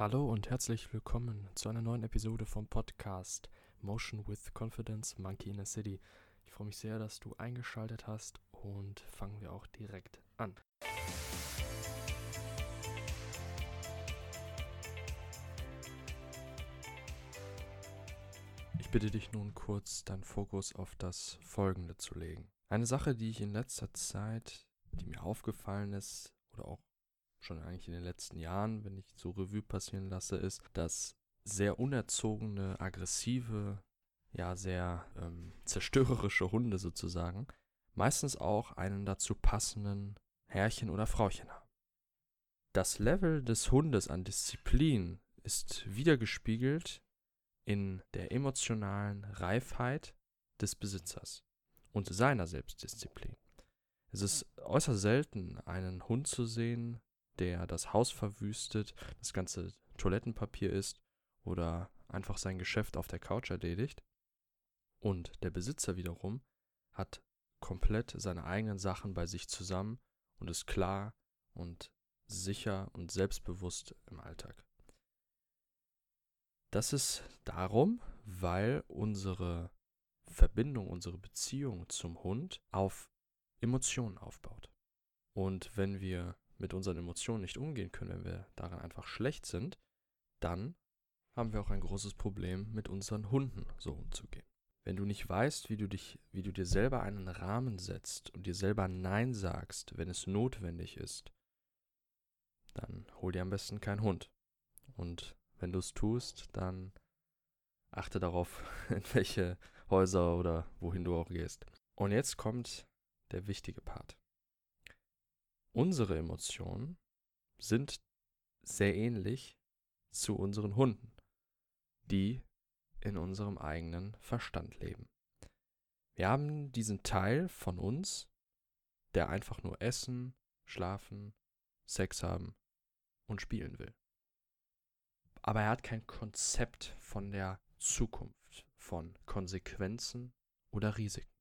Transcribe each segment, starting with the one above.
Hallo und herzlich willkommen zu einer neuen Episode vom Podcast Motion with Confidence Monkey in a City. Ich freue mich sehr, dass du eingeschaltet hast und fangen wir auch direkt an. Ich bitte dich nun kurz deinen Fokus auf das Folgende zu legen. Eine Sache, die ich in letzter Zeit, die mir aufgefallen ist oder auch schon eigentlich in den letzten Jahren, wenn ich so Revue passieren lasse, ist, dass sehr unerzogene, aggressive, ja sehr ähm, zerstörerische Hunde sozusagen meistens auch einen dazu passenden Herrchen oder Frauchen haben. Das Level des Hundes an Disziplin ist wiedergespiegelt in der emotionalen Reifheit des Besitzers und seiner Selbstdisziplin. Es ist äußerst selten, einen Hund zu sehen, der das Haus verwüstet, das ganze Toilettenpapier isst oder einfach sein Geschäft auf der Couch erledigt. Und der Besitzer wiederum hat komplett seine eigenen Sachen bei sich zusammen und ist klar und sicher und selbstbewusst im Alltag. Das ist darum, weil unsere Verbindung, unsere Beziehung zum Hund auf Emotionen aufbaut. Und wenn wir mit unseren Emotionen nicht umgehen können, wenn wir daran einfach schlecht sind, dann haben wir auch ein großes Problem, mit unseren Hunden so umzugehen. Wenn du nicht weißt, wie du dich, wie du dir selber einen Rahmen setzt und dir selber Nein sagst, wenn es notwendig ist, dann hol dir am besten keinen Hund. Und wenn du es tust, dann achte darauf, in welche Häuser oder wohin du auch gehst. Und jetzt kommt der wichtige Part. Unsere Emotionen sind sehr ähnlich zu unseren Hunden, die in unserem eigenen Verstand leben. Wir haben diesen Teil von uns, der einfach nur essen, schlafen, Sex haben und spielen will. Aber er hat kein Konzept von der Zukunft, von Konsequenzen oder Risiken.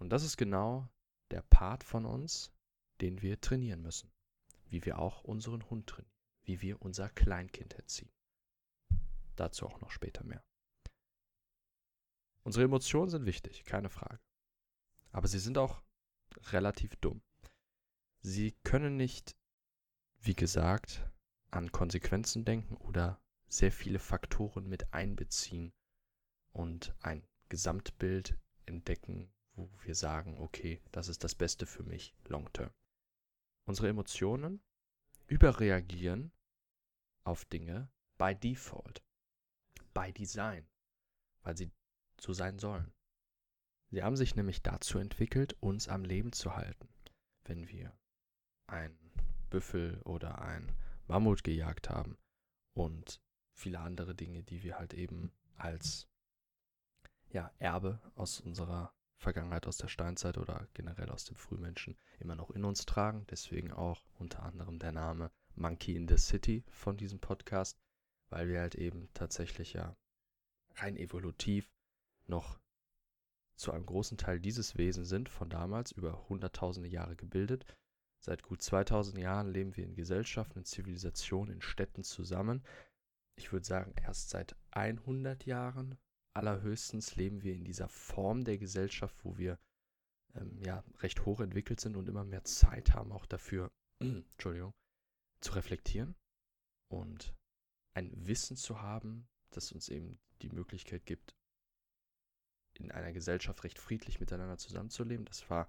Und das ist genau der Part von uns, den wir trainieren müssen. Wie wir auch unseren Hund trainieren, wie wir unser Kleinkind erziehen. Dazu auch noch später mehr. Unsere Emotionen sind wichtig, keine Frage. Aber sie sind auch relativ dumm. Sie können nicht, wie gesagt, an Konsequenzen denken oder sehr viele Faktoren mit einbeziehen und ein Gesamtbild entdecken, wo wir sagen, okay, das ist das Beste für mich long term. Unsere Emotionen überreagieren auf Dinge by default by Design, weil sie so sein sollen. Sie haben sich nämlich dazu entwickelt, uns am Leben zu halten. Wenn wir einen Büffel oder einen Mammut gejagt haben und viele andere Dinge, die wir halt eben als ja, Erbe aus unserer Vergangenheit, aus der Steinzeit oder generell aus dem Frühmenschen immer noch in uns tragen. Deswegen auch unter anderem der Name Monkey in the City von diesem Podcast, weil wir halt eben tatsächlich ja rein evolutiv noch zu einem großen Teil dieses Wesen sind, von damals über hunderttausende Jahre gebildet. Seit gut 2000 Jahren leben wir in Gesellschaften, in Zivilisationen, in Städten zusammen. Ich würde sagen, erst seit 100 Jahren allerhöchstens leben wir in dieser Form der Gesellschaft, wo wir ähm, ja recht hoch entwickelt sind und immer mehr Zeit haben, auch dafür, Entschuldigung, zu reflektieren und ein Wissen zu haben, das uns eben die Möglichkeit gibt, in einer Gesellschaft recht friedlich miteinander zusammenzuleben. Das war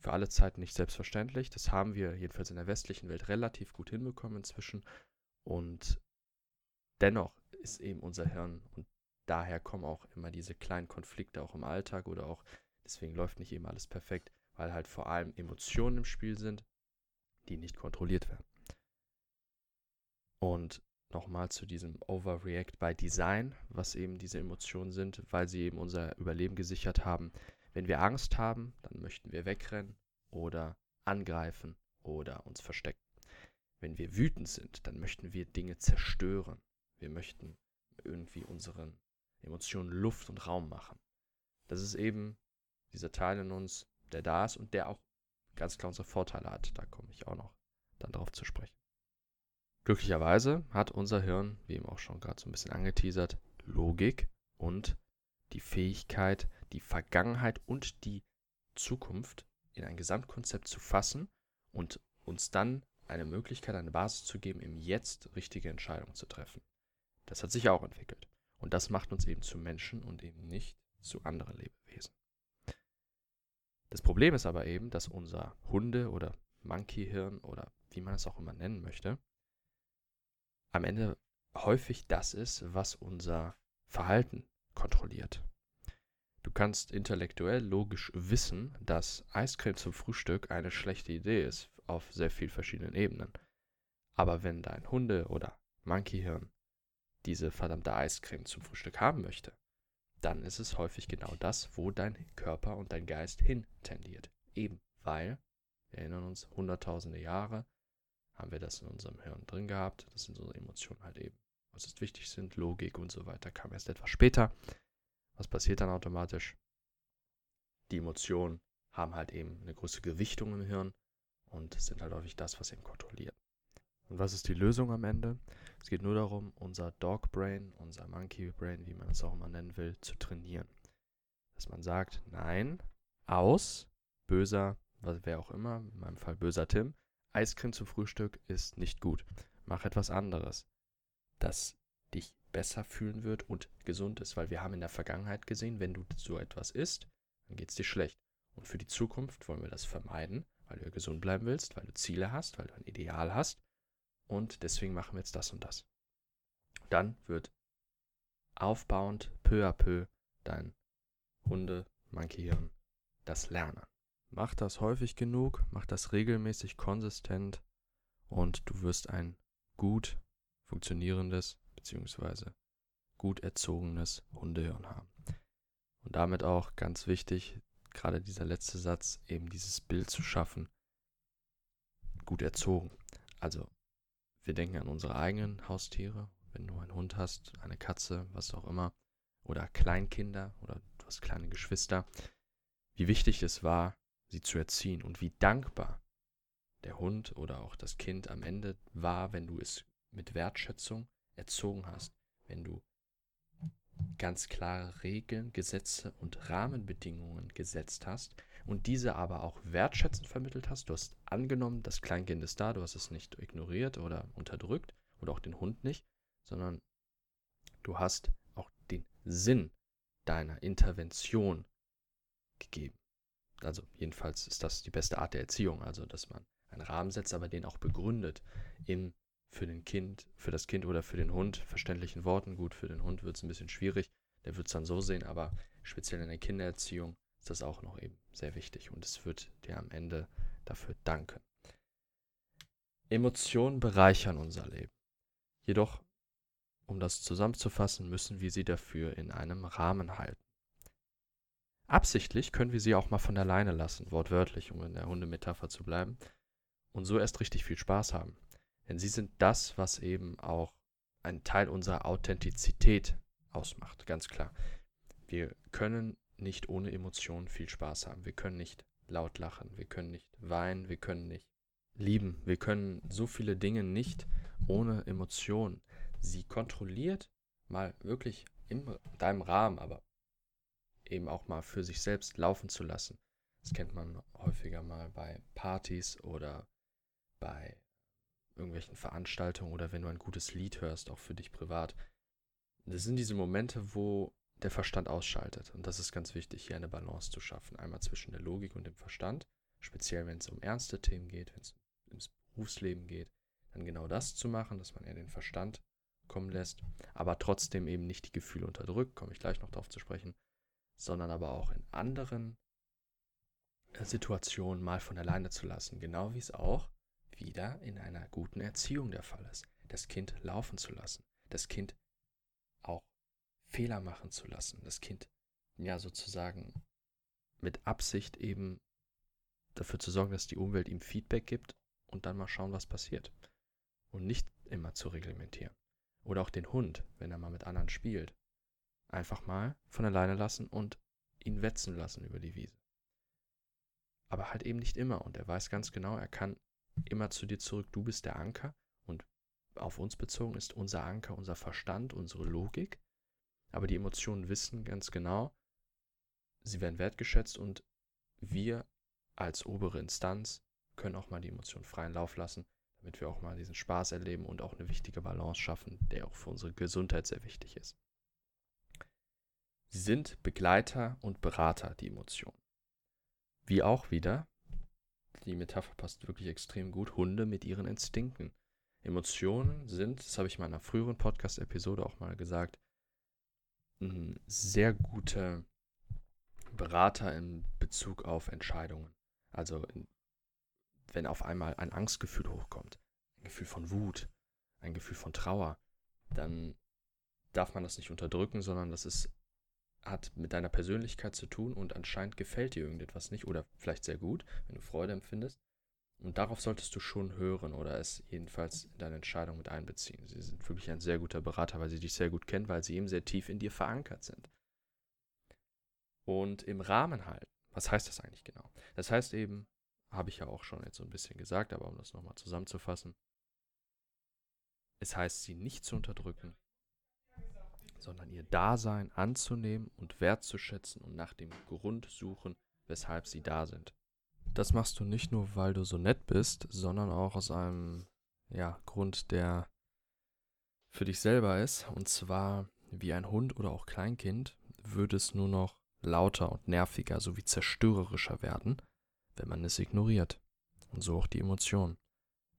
für alle Zeiten nicht selbstverständlich. Das haben wir jedenfalls in der westlichen Welt relativ gut hinbekommen inzwischen. Und dennoch ist eben unser Hirn und daher kommen auch immer diese kleinen Konflikte auch im Alltag oder auch, deswegen läuft nicht eben alles perfekt, weil halt vor allem Emotionen im Spiel sind, die nicht kontrolliert werden. Und nochmal zu diesem Overreact by Design, was eben diese Emotionen sind, weil sie eben unser Überleben gesichert haben. Wenn wir Angst haben, dann möchten wir wegrennen oder angreifen oder uns verstecken. Wenn wir wütend sind, dann möchten wir Dinge zerstören. Wir möchten irgendwie unseren Emotionen Luft und Raum machen. Das ist eben dieser Teil in uns, der da ist und der auch ganz klar unsere Vorteile hat. Da komme ich auch noch dann drauf zu sprechen. Glücklicherweise hat unser Hirn, wie eben auch schon gerade so ein bisschen angeteasert, Logik und die Fähigkeit, die Vergangenheit und die Zukunft in ein Gesamtkonzept zu fassen und uns dann eine Möglichkeit, eine Basis zu geben, im Jetzt richtige Entscheidungen zu treffen. Das hat sich auch entwickelt. Und das macht uns eben zu Menschen und eben nicht zu anderen Lebewesen. Das Problem ist aber eben, dass unser Hunde- oder Monkey-Hirn oder wie man es auch immer nennen möchte, am Ende häufig das ist, was unser Verhalten kontrolliert. Du kannst intellektuell logisch wissen, dass Eiscreme zum Frühstück eine schlechte Idee ist auf sehr vielen verschiedenen Ebenen. Aber wenn dein Hunde- oder Monkeyhirn diese verdammte Eiscreme zum Frühstück haben möchte, dann ist es häufig genau das, wo dein Körper und dein Geist hin tendiert. Eben weil, wir erinnern uns, hunderttausende Jahre haben wir das in unserem Hirn drin gehabt. Das sind unsere Emotionen halt eben. Was ist wichtig sind, Logik und so weiter, kam erst etwas später. Was passiert dann automatisch? Die Emotionen haben halt eben eine große Gewichtung im Hirn und sind halt häufig das, was ihn kontrolliert. Und was ist die Lösung am Ende? Es geht nur darum, unser Dog Brain, unser Monkey Brain, wie man es auch immer nennen will, zu trainieren. Dass man sagt, nein, aus, böser, wer auch immer, in meinem Fall böser Tim, Eiscreme zum Frühstück ist nicht gut. Mach etwas anderes, das dich besser fühlen wird und gesund ist, weil wir haben in der Vergangenheit gesehen, wenn du so etwas isst, dann geht es dir schlecht. Und für die Zukunft wollen wir das vermeiden, weil du gesund bleiben willst, weil du Ziele hast, weil du ein Ideal hast. Und deswegen machen wir jetzt das und das. Dann wird aufbauend, peu à peu, dein Hunde, Monkey das lernen. Mach das häufig genug, mach das regelmäßig konsistent und du wirst ein gut funktionierendes bzw. gut erzogenes Hundehirn haben. Und damit auch ganz wichtig, gerade dieser letzte Satz, eben dieses Bild zu schaffen, gut erzogen. Also wir denken an unsere eigenen Haustiere, wenn du einen Hund hast, eine Katze, was auch immer, oder Kleinkinder oder du hast kleine Geschwister, wie wichtig es war, sie zu erziehen und wie dankbar der Hund oder auch das Kind am Ende war, wenn du es mit Wertschätzung erzogen hast, wenn du ganz klare Regeln, Gesetze und Rahmenbedingungen gesetzt hast und diese aber auch wertschätzend vermittelt hast. Du hast angenommen, das Kleinkind ist da, du hast es nicht ignoriert oder unterdrückt oder auch den Hund nicht, sondern du hast auch den Sinn deiner Intervention gegeben also jedenfalls ist das die beste Art der Erziehung, also dass man einen Rahmen setzt, aber den auch begründet in für den Kind, für das Kind oder für den Hund verständlichen Worten. Gut, für den Hund wird es ein bisschen schwierig, der wird es dann so sehen, aber speziell in der Kindererziehung ist das auch noch eben sehr wichtig und es wird dir am Ende dafür danken. Emotionen bereichern unser Leben. Jedoch, um das zusammenzufassen, müssen wir sie dafür in einem Rahmen halten. Absichtlich können wir sie auch mal von der Leine lassen, wortwörtlich, um in der Hundemetapher zu bleiben, und so erst richtig viel Spaß haben. Denn sie sind das, was eben auch einen Teil unserer Authentizität ausmacht, ganz klar. Wir können nicht ohne Emotionen viel Spaß haben. Wir können nicht laut lachen, wir können nicht weinen, wir können nicht lieben, wir können so viele Dinge nicht ohne Emotionen. Sie kontrolliert mal wirklich in deinem Rahmen, aber eben auch mal für sich selbst laufen zu lassen. Das kennt man häufiger mal bei Partys oder bei irgendwelchen Veranstaltungen oder wenn du ein gutes Lied hörst, auch für dich privat. Das sind diese Momente, wo der Verstand ausschaltet. Und das ist ganz wichtig, hier eine Balance zu schaffen. Einmal zwischen der Logik und dem Verstand, speziell wenn es um ernste Themen geht, wenn es ums Berufsleben geht, dann genau das zu machen, dass man eher den Verstand kommen lässt, aber trotzdem eben nicht die Gefühle unterdrückt, komme ich gleich noch darauf zu sprechen, sondern aber auch in anderen äh, Situationen mal von alleine zu lassen. Genau wie es auch wieder in einer guten Erziehung der Fall ist. Das Kind laufen zu lassen. Das Kind Fehler machen zu lassen. Das Kind ja sozusagen mit Absicht eben dafür zu sorgen, dass die Umwelt ihm Feedback gibt und dann mal schauen, was passiert. Und nicht immer zu reglementieren. Oder auch den Hund, wenn er mal mit anderen spielt einfach mal von alleine lassen und ihn wetzen lassen über die Wiese. Aber halt eben nicht immer. Und er weiß ganz genau, er kann immer zu dir zurück. Du bist der Anker. Und auf uns bezogen ist unser Anker, unser Verstand, unsere Logik. Aber die Emotionen wissen ganz genau, sie werden wertgeschätzt und wir als obere Instanz können auch mal die Emotionen freien Lauf lassen, damit wir auch mal diesen Spaß erleben und auch eine wichtige Balance schaffen, der auch für unsere Gesundheit sehr wichtig ist. Sie sind Begleiter und Berater, die Emotionen. Wie auch wieder, die Metapher passt wirklich extrem gut, Hunde mit ihren Instinkten. Emotionen sind, das habe ich in meiner früheren Podcast-Episode auch mal gesagt, ein sehr guter Berater in Bezug auf Entscheidungen. Also wenn auf einmal ein Angstgefühl hochkommt, ein Gefühl von Wut, ein Gefühl von Trauer, dann darf man das nicht unterdrücken, sondern das ist, hat mit deiner Persönlichkeit zu tun und anscheinend gefällt dir irgendetwas nicht oder vielleicht sehr gut, wenn du Freude empfindest. Und darauf solltest du schon hören oder es jedenfalls in deine Entscheidung mit einbeziehen. Sie sind wirklich ein sehr guter Berater, weil sie dich sehr gut kennen, weil sie eben sehr tief in dir verankert sind. Und im Rahmen halten. Was heißt das eigentlich genau? Das heißt eben, habe ich ja auch schon jetzt so ein bisschen gesagt, aber um das nochmal zusammenzufassen. Es heißt, sie nicht zu unterdrücken, sondern ihr Dasein anzunehmen und wertzuschätzen und nach dem Grund suchen, weshalb sie da sind. Das machst du nicht nur, weil du so nett bist, sondern auch aus einem ja, Grund, der für dich selber ist. Und zwar, wie ein Hund oder auch Kleinkind, würde es nur noch lauter und nerviger sowie zerstörerischer werden, wenn man es ignoriert. Und so auch die Emotionen.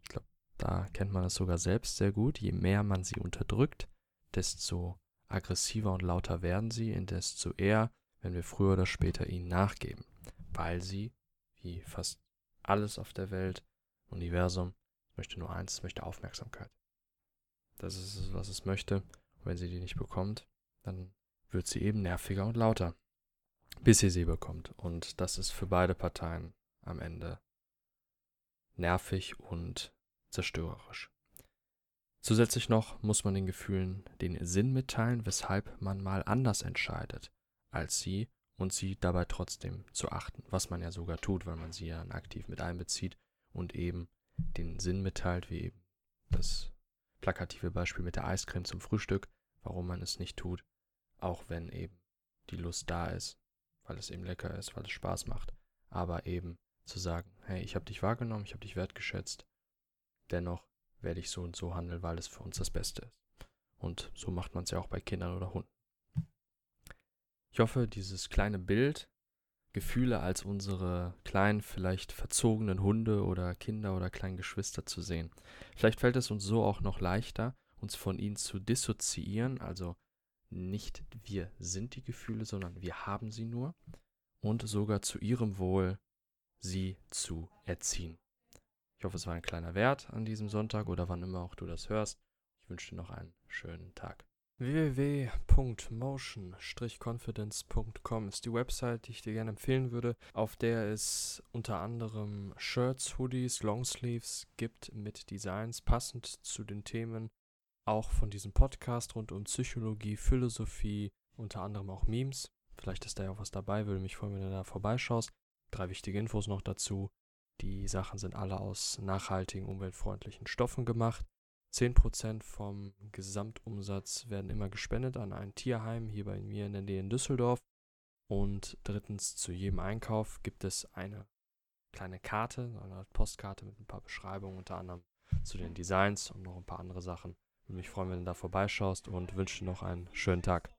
Ich glaube, da kennt man es sogar selbst sehr gut. Je mehr man sie unterdrückt, desto aggressiver und lauter werden sie, und desto eher, wenn wir früher oder später ihnen nachgeben, weil sie, wie fast alles auf der Welt, Universum, möchte nur eins, möchte Aufmerksamkeit. Das ist es, was es möchte. Und wenn sie die nicht bekommt, dann wird sie eben nerviger und lauter, bis sie sie bekommt. Und das ist für beide Parteien am Ende nervig und zerstörerisch. Zusätzlich noch muss man den Gefühlen den Sinn mitteilen, weshalb man mal anders entscheidet als sie und sie dabei trotzdem zu achten, was man ja sogar tut, weil man sie ja aktiv mit einbezieht und eben den Sinn mitteilt, wie eben das plakative Beispiel mit der Eiscreme zum Frühstück, warum man es nicht tut, auch wenn eben die Lust da ist, weil es eben lecker ist, weil es Spaß macht, aber eben zu sagen, hey, ich habe dich wahrgenommen, ich habe dich wertgeschätzt, dennoch werde ich so und so handeln, weil es für uns das Beste ist. Und so macht man es ja auch bei Kindern oder Hunden. Ich hoffe, dieses kleine Bild, Gefühle als unsere kleinen, vielleicht verzogenen Hunde oder Kinder oder kleinen Geschwister zu sehen. Vielleicht fällt es uns so auch noch leichter, uns von ihnen zu dissoziieren, also nicht wir sind die Gefühle, sondern wir haben sie nur und sogar zu ihrem Wohl sie zu erziehen. Ich hoffe, es war ein kleiner Wert an diesem Sonntag oder wann immer auch du das hörst. Ich wünsche dir noch einen schönen Tag. www.motion-confidence.com ist die Website, die ich dir gerne empfehlen würde, auf der es unter anderem Shirts, Hoodies, Longsleeves gibt mit Designs passend zu den Themen auch von diesem Podcast rund um Psychologie, Philosophie, unter anderem auch Memes. Vielleicht ist da ja auch was dabei, würde mich freuen, wenn du da vorbeischaust. Drei wichtige Infos noch dazu. Die Sachen sind alle aus nachhaltigen, umweltfreundlichen Stoffen gemacht. 10% vom Gesamtumsatz werden immer gespendet an ein Tierheim hier bei mir in der Nähe in Düsseldorf. Und drittens, zu jedem Einkauf gibt es eine kleine Karte, eine Postkarte mit ein paar Beschreibungen, unter anderem zu den Designs und noch ein paar andere Sachen. Würde mich freuen, wenn du da vorbeischaust und wünsche dir noch einen schönen Tag.